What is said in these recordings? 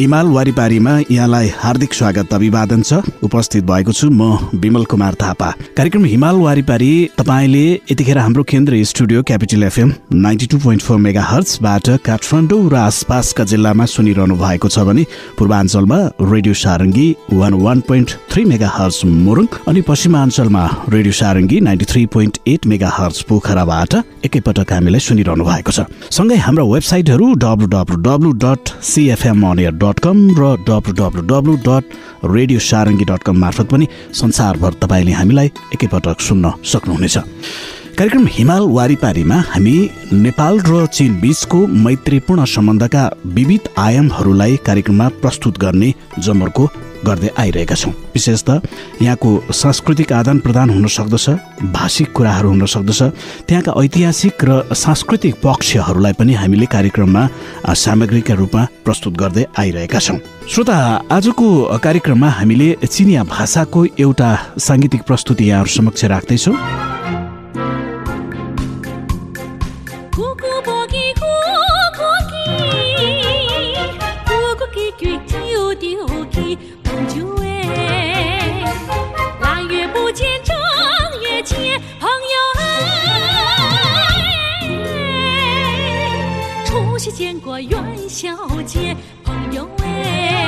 हिमाल वारिपारीमा यहाँलाई हार्दिक स्वागत अभिवादन छ। उपस्थित भएको छु म विमल कुमार थापा। कार्यक्रम हिमाल वारिपारी तपाईँले यतिखेर हाम्रो केन्द्रीय studio capital FM ninety two point four mega हर्चबाट काठमाडौँ र आसपासका जिल्लामा सुनिरहनु भएको छ भने पूर्वाञ्चलमा radio Sarangi one one point three megahertz Morang अनि पश्चिमाञ्चलमा radio Sarangi ninety three point eight megahertz पोखराबाट एकैपटक हामीलाई सुनिरहनु भएको छ। सँगै हाम्रा वेबसाइटहरू W W W dot CFM dot com र W W W dot radio Sarangi dot com मार्फत पनि संसारभर तपाईँले हामीलाई एकैपटक सुन्न सक्नुहुनेछ। कार्यक्रम हिमाल वारिपारीमा हामी नेपाल र चीन बीचको मैत्रीपूर्ण सम्बन्धका विविध आयामहरूलाई कार्यक्रममा प्रस्तुत गर्ने जमर्को गर्दै आइरहेका छौँ। विशेष त यहाँको सांस्कृतिक आदान प्रदान हुन सक्दछ भाषिक कुराहरू हुन सक्दछ त्यहाँका ऐतिहासिक र सांस्कृतिक पक्षहरूलाई पनि हामीले कार्यक्रममा सामग्रीका रूपमा प्रस्तुत गर्दै आइरहेका छौँ। श्रोता आजको कार्यक्रममा हामीले चिनिया भाषाको एउटा साङ्गीतिक प्रस्तुति यहाँहरू समक्ष राख्दैछौँ। 见过元宵节朋友哎。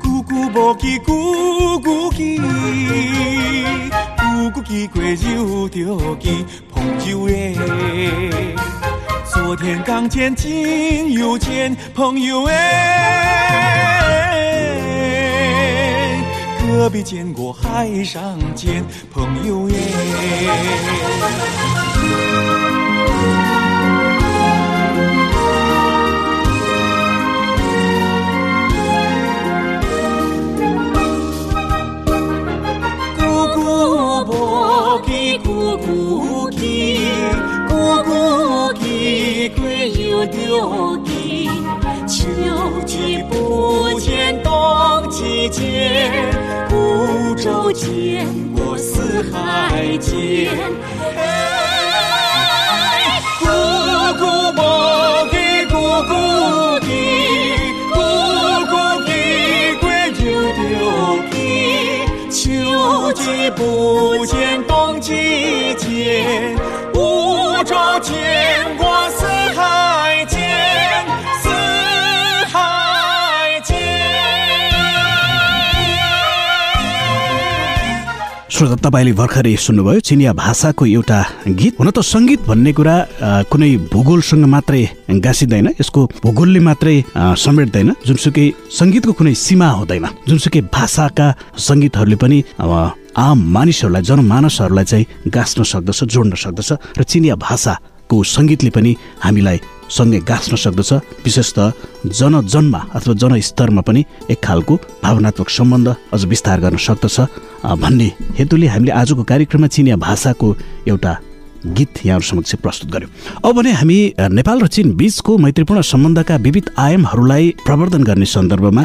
姑姑不记姑姑记，姑姑记过又着记朋友哎。昨天刚见，今又见朋友哎。何必见过海上见朋友耶？姑姑不给姑姑给，姑姑给贵丢给，秋季不见。季节孤舟见过四海间哎丢丢秋季不见冬季节雾罩 श्रोता तपाईँले भर्खरै सुन्नुभयो चिनिया भाषाको एउटा गीत। हुन त सङ्गीत भन्ने कुरा कुनै भूगोलसँग मात्रै गाँसिँदैन यसको भूगोलले मात्रै समेट्दैन। जुनसुकै सङ्गीतको कुनै सीमा हुँदैन। जुनसुकै भाषाका सङ्गीतहरूले पनि आम मानिसहरूलाई जनमानसहरूलाई चाहिँ गाँच्न सक्दछ जोड्न सक्दछ। र चिनिया भाषाको सङ्गीतले पनि हामीलाई सँगै गाँच्न सक्दछ। विशेष त जनजनमा अथवा जनस्तरमा पनि एक खालको भावनात्मक सम्बन्ध अझ विस्तार गर्न सक्दछ। भन्ने हेतुले हामीले आजको कार्यक्रममा चिनिया भाषाको एउटा गीत यहाँहरू समक्ष प्रस्तुत गर्यौँ। अब भने हामी नेपाल र चीन बीचको मैत्रीपूर्ण सम्बन्धका विविध आयामहरूलाई प्रवर्धन गर्ने सन्दर्भमा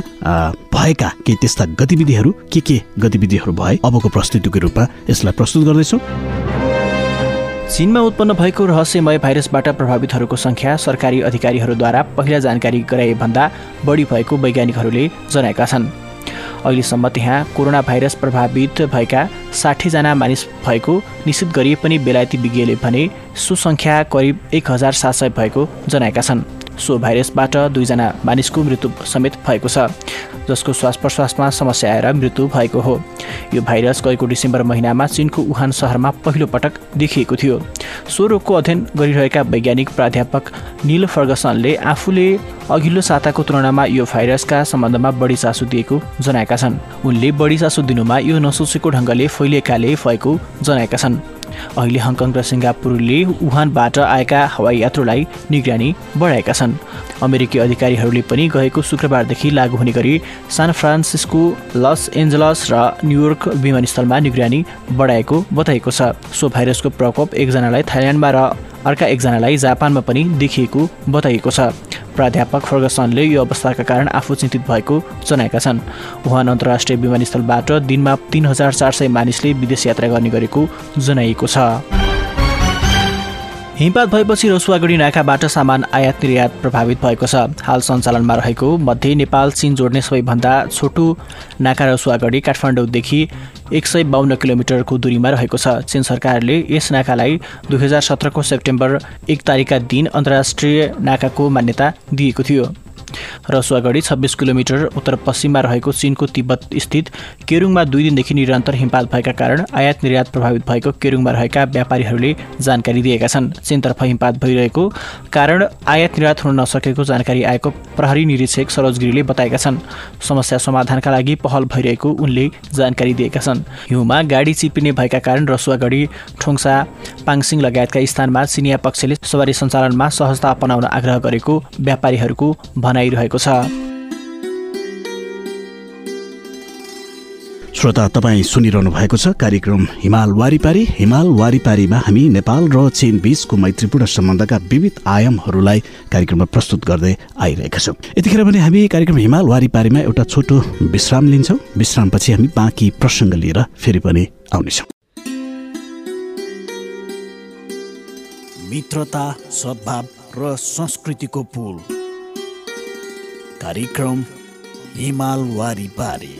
भएका केही त्यस्ता गतिविधिहरू के के गतिविधिहरू भए अबको प्रस्तुतिको रूपमा यसलाई प्रस्तुत गर्दैछौँ। चीनमा उत्पन्न भएको रहस्यमय भाइरसबाट प्रभावितहरूको सङ्ख्या सरकारी अधिकारीहरूद्वारा पहिला जानकारी गराए भन्दा बढी भएको वैज्ञानिकहरूले जनाएका छन्। अहिलेसम्म त्यहाँ कोरोना भाइरस प्रभावित भएका साठीजना मानिस भएको निश्चित गरिए पनि बेलायती विज्ञले भने सुसङ्ख्या करिब एक हजार सात सय भएको जनाएका छन्। सो भाइरसबाट दुईजना मानिसको मृत्यु समेत भएको छ जसको श्वास प्रश्वासमा समस्या आएर मृत्यु भएको हो। यो भाइरस गएको डिसेम्बर महिनामा चिनको वुहान सहरमा पहिलो पटक देखिएको थियो। सो रोगको अध्ययन गरिरहेका वैज्ञानिक प्राध्यापक निल फर्गसनले आफूले अघिल्लो साताको तुलनामा यो भाइरसका सम्बन्धमा बढी चासो दिएको जनाएका छन्। उनले बढी चासो दिनुमा यो नसोचेको ढङ्गले फैलिएकाले भएको जनाएका छन्। अहिले हङकङ र सिङ्गापुरले वुहानबाट आएका हवाई यात्रुलाई निगरानी बढाएका छन्। अमेरिकी अधिकारीहरूले पनि गएको शुक्रबारदेखि लागू हुने गरी सान फ्रान्सिस्को लस एन्जलस र न्युयोर्क विमानस्थलमा निगरानी बढाएको बताएको छ। सो भाइरसको प्रकोप एकजनालाई थाइल्यान्डमा र अर्का एकजनालाई जापानमा पनि देखिएको बताइएको छ। प्राध्यापक फर्गसनले यो अवस्थाका कारण आफू चिन्तित भएको जनाएका छन्। वुहान अन्तर्राष्ट्रिय विमानस्थलबाट दिनमा तिन हजार चार सय मानिसले विदेश यात्रा गर्ने गरेको जनाइएको छ। हिमपात भएपछि रसुवागढी नाकाबाट सामान आयात निर्यात प्रभावित भएको छ। हाल सञ्चालनमा रहेको मध्ये नेपाल चीन जोड्ने सबैभन्दा छोटो नाका रसुवागढी काठमाडौँदेखि एक सय बाहन्न किलोमिटरको दूरीमा रहेको छ। चीन सरकारले यस नाकालाई दुई हजार सत्रको सेप्टेम्बर एक तारिकका दिन अन्तर्राष्ट्रिय नाकाको मान्यता दिएको थियो। रसुवागढी छब्बिस किलोमिटर उत्तर पश्चिममा रहेको चिनको तिब्बत स्थित केरुङमा दुई दिनदेखि निरन्तर हिमपात भएका कारण आयात निर्यात प्रभावित भएको केरुङमा रहेका व्यापारीहरूले जानकारी दिएका छन्। चिनतर्फ हिमपात भइरहेको कारण आयात निर्यात हुन नसकेको जानकारी आएको प्रहरी निरीक्षक सरोज गिरीले बताएका छन्। समस्या समाधानका लागि पहल भइरहेको उनले जानकारी दिएका छन्। हिउँमा गाडी चिप्लिने भएका कारण रसुवागढी ठोङ्सा पाङसिङ लगायतका स्थानमा चिनिया पक्षले सवारी सञ्चालनमा सहजता अपनाउन आग्रह गरेको व्यापारीहरूको भनाइरहेको छ। श्रोता तपाईँ सुनिरहनु भएको छ कार्यक्रम हिमाल वारिपारी। हिमाल वारिपारीमा हामी नेपाल र चीन बीचको मैत्रीपूर्ण सम्बन्धका विविध आयामहरूलाई कार्यक्रममा प्रस्तुत गर्दै आइरहेका छौँ। यतिखेर भने हामी कार्यक्रम हिमाल वारिपारीमा एउटा छोटो विश्राम लिन्छौँ। विश्रामपछि हामी बाँकी प्रसङ्ग लिएर फेरि पनि आउनेछौँ। मित्रता सद्भाव र संस्कृतिको पुल। कार्यक्रम हिमाल वारिपारी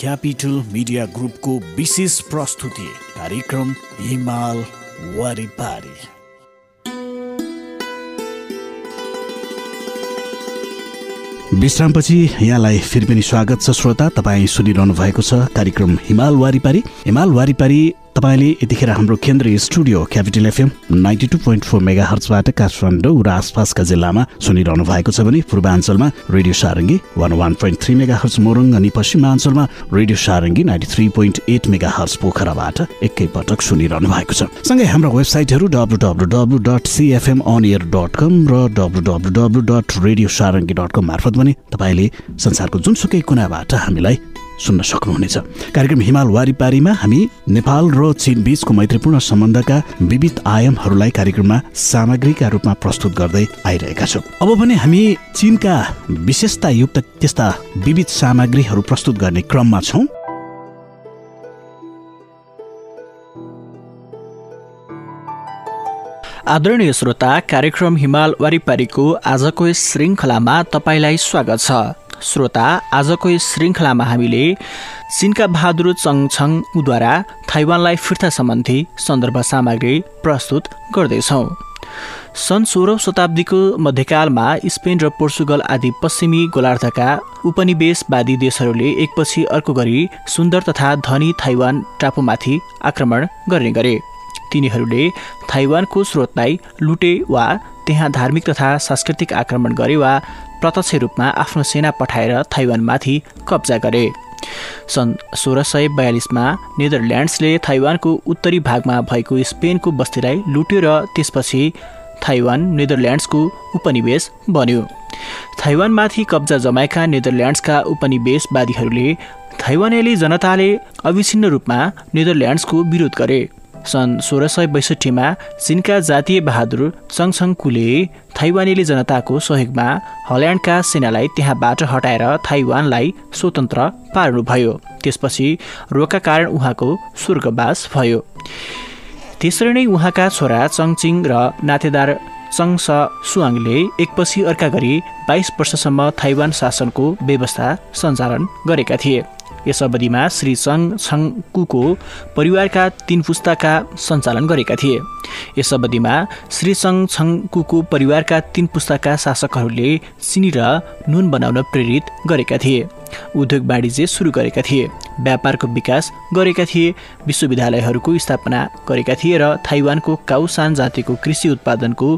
क्यापिटल मिडिया ग्रुपको विशेष प्रस्तुति कार्यक्रम हिमाल वारिपारी विश्रामपछि यहाँलाई फेरि पनि स्वागत छ श्रोता। तपाईँ सुनिरहनु भएको छ कार्यक्रम हिमाल वारिपारी हिमाल वारिपारी तपाईँले यतिखेर हाम्रो केन्द्रीय studio capital FM ninety two point four mega हर्चबाट काठमाडौँ र आसपासका जिल्लामा सुनिरहनु भएको छ भने पूर्वाञ्चलमा radio Sarangi one one point three megahertz Morang अनि पश्चिमाञ्चलमा radio Sarangi ninety three point eight megahertz पोखराबाट एकैपटक सुनिरहनु भएको छ। सँगै हाम्रो वेबसाइटहरू W W W dot CFM on air dot com र W W W dot radio Sarangi dot com मार्फत पनि तपाईँले संसारको जुनसुकै कुनाबाट हामीलाई सुन्न सक्नुहुनेछ। कार्यक्रम हिमाल वारिपारीमा हामी नेपाल र चीन बीचको मैत्रीपूर्ण सम्बन्धका विविध आयामहरूलाई कार्यक्रममा सामग्रीका रूपमा प्रस्तुत गर्दै आइरहेका छौँ। अब भने हामी चीनका विशेषतायुक्त त्यस्ता विविध सामग्रीहरू प्रस्तुत गर्ने क्रममा छौँ। आदरणीय श्रोता कार्यक्रम हिमाल वारिपारीको आजको यस श्रृङ्खलामा तपाईँलाई स्वागत छ। श्रोता आजको यस श्रृङ्खलामा हामीले चिनका बहादुर चङछङद्वारा थाइवानलाई फिर्ता सम्बन्धी सन्दर्भ सामग्री प्रस्तुत गर्दैछौँ। सन् सोह्रौँ शताब्दीको मध्यकालमा स्पेन र पोर्चुगल आदि पश्चिमी गोलार्धका उपनिवेशवादी देशहरूले एकपछि अर्को गरी सुन्दर तथा धनी थाइवान टापुमाथि आक्रमण गर्ने गरे। तिनीहरूले थाइवानको स्रोतलाई लुटे वा त्यहाँ धार्मिक तथा सांस्कृतिक आक्रमण गरे वा प्रत्यक्ष रूपमा आफ्नो सेना पठाएर थाइवानमाथि कब्जा गरे। सन् सोह्र सय बयालिसमा नेदरल्यान्ड्सले थाइवानको उत्तरी भागमा भएको स्पेनको बस्तीलाई लुट्यो र त्यसपछि थाइवान नेदरल्यान्ड्सको उपनिवेश बन्यो। थाइवानमाथि कब्जा जमाएका नेदरल्यान्ड्सका उपनिवेशवादीहरूले थाइवानेली जनताले अविच्छिन्न रूपमा नेदरल्यान्ड्सको विरोध गरे। सन् सोह्र सय बैसठीमा चिनका जातीय बहादुर चङछङकुले थाइवानेली जनताको सहयोगमा हल्यान्डका सेनालाई त्यहाँबाट हटाएर थाइवानलाई स्वतन्त्र पार्नुभयो। त्यसपछि रोगका कारण उहाँको स्वर्गवास भयो। त्यसरी नै उहाँका छोरा चङचिङ र नातेदार चङस सुवाङले एकपछि अर्का गरी बाइस वर्षसम्म थाइवान शासनको व्यवस्था सञ्चालन गरेका थिए। यस अवधिमा श्री चङ छङकुको परिवारका तीन पुस्ताका सञ्चालन गरेका थिए। यस अवधिमा श्री चङ छङकुको परिवारका तीन पुस्ताका शासकहरूले चिनी र नुन बनाउन प्रेरित गरेका थिए। उद्योग वाणिज्य सुरु गरेका थिए व्यापारको विकास गरेका थिए विश्वविद्यालयहरूको स्थापना गरेका थिए र थाइवानको काउसान जातिको कृषि उत्पादनको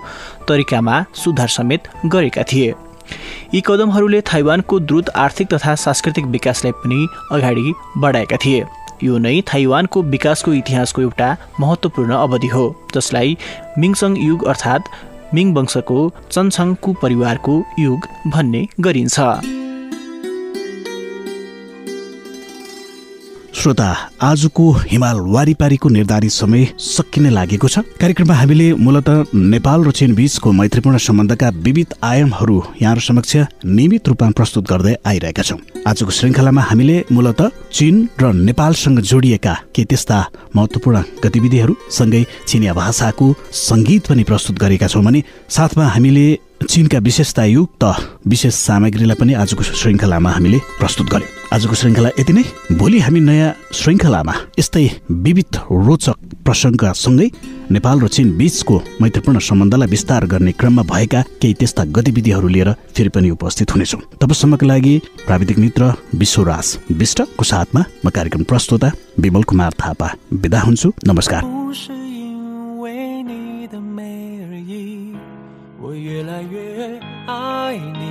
तरिकामा सुधार समेत गरेका थिए। यी कदमहरूले थाइवानको द्रुत आर्थिक तथा सांस्कृतिक विकासलाई पनि अगाडि बढाएका थिए। यो नै थाइवानको विकासको इतिहासको एउटा महत्त्वपूर्ण अवधि हो जसलाई मिङसङ युग अर्थात् मिङ वंशको चन्छङकु परिवारको युग भन्ने गरिन्छ। श्रोता आजको हिमाल वारिपारीको निर्धारित समय सकिने लागेको छ। कार्यक्रममा हामीले मूलत नेपाल र चीन बीचको मैत्रीपूर्ण सम्बन्धका विविध आयामहरू यहाँहरू समक्ष नियमित रूपमा प्रस्तुत गर्दै आइरहेका छौँ। आजको श्रृङ्खलामा हामीले मूलत चीन र नेपालसँग जोडिएका के त्यस्ता महत्त्वपूर्ण गतिविधिहरू सँगै चिनिया भाषाको सङ्गीत पनि प्रस्तुत गरेका छौँ भने साथमा हामीले चीनका विशेषतायुक्त विशेष सामग्रीलाई पनि आजको श्रृङ्खलामा हामीले प्रस्तुत गर्यौँ। आजको श्रृङ्खला यति नै। भोलि हामी नयाँ श्रृङ्खलामा यस्तै विविध रोचक प्रसङ्गका सँगै नेपाल र चीन बीचको मैत्रीपूर्ण सम्बन्धलाई विस्तार गर्ने क्रममा भएका केही त्यस्ता गतिविधिहरू लिएर फेरि पनि उपस्थित हुनेछौँ। तबसम्मको लागि प्राविधिक मित्र विश्वराज विष्टको साथमा म कार्यक्रम प्रस्तुता विमल कुमार थापा। विदा हुन्छु। नमस्कार। 我越来越爱你。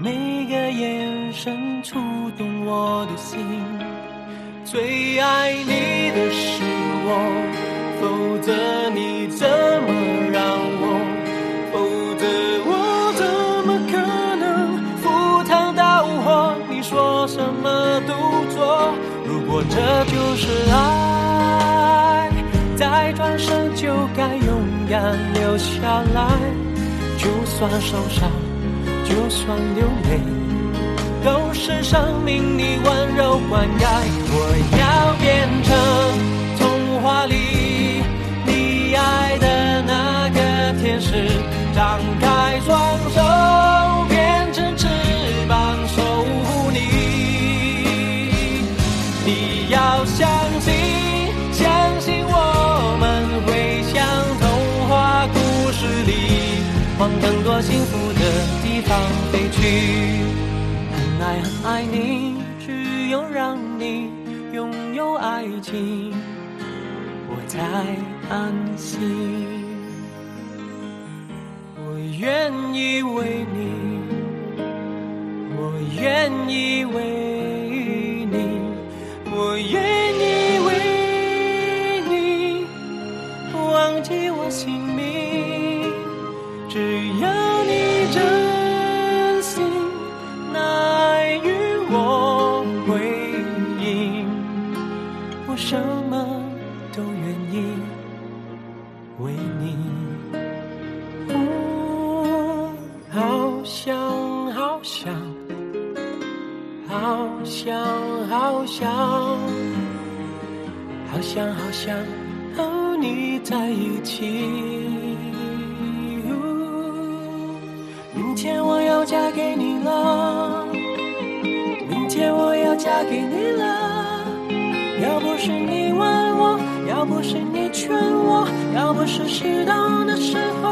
每个眼神触动我的心，最爱你的是我，否则你怎么让我？否则我怎么可能赴汤蹈火？你说什么都做。如果这就是爱，再转身就该勇敢留下来。就算受伤，就算流泪，都是生命你温柔灌溉。我要变成童话里你爱的那个天使，张开双手，往更多幸福的地方飞去。很爱很爱你，只有让你拥有爱情，我才安心。我愿意为你，我愿意为好想好想，好想好想和你在一起。明天我要嫁给你了，明天我要嫁给你了。要不是你问我，要不是你劝我，要不是适当的时候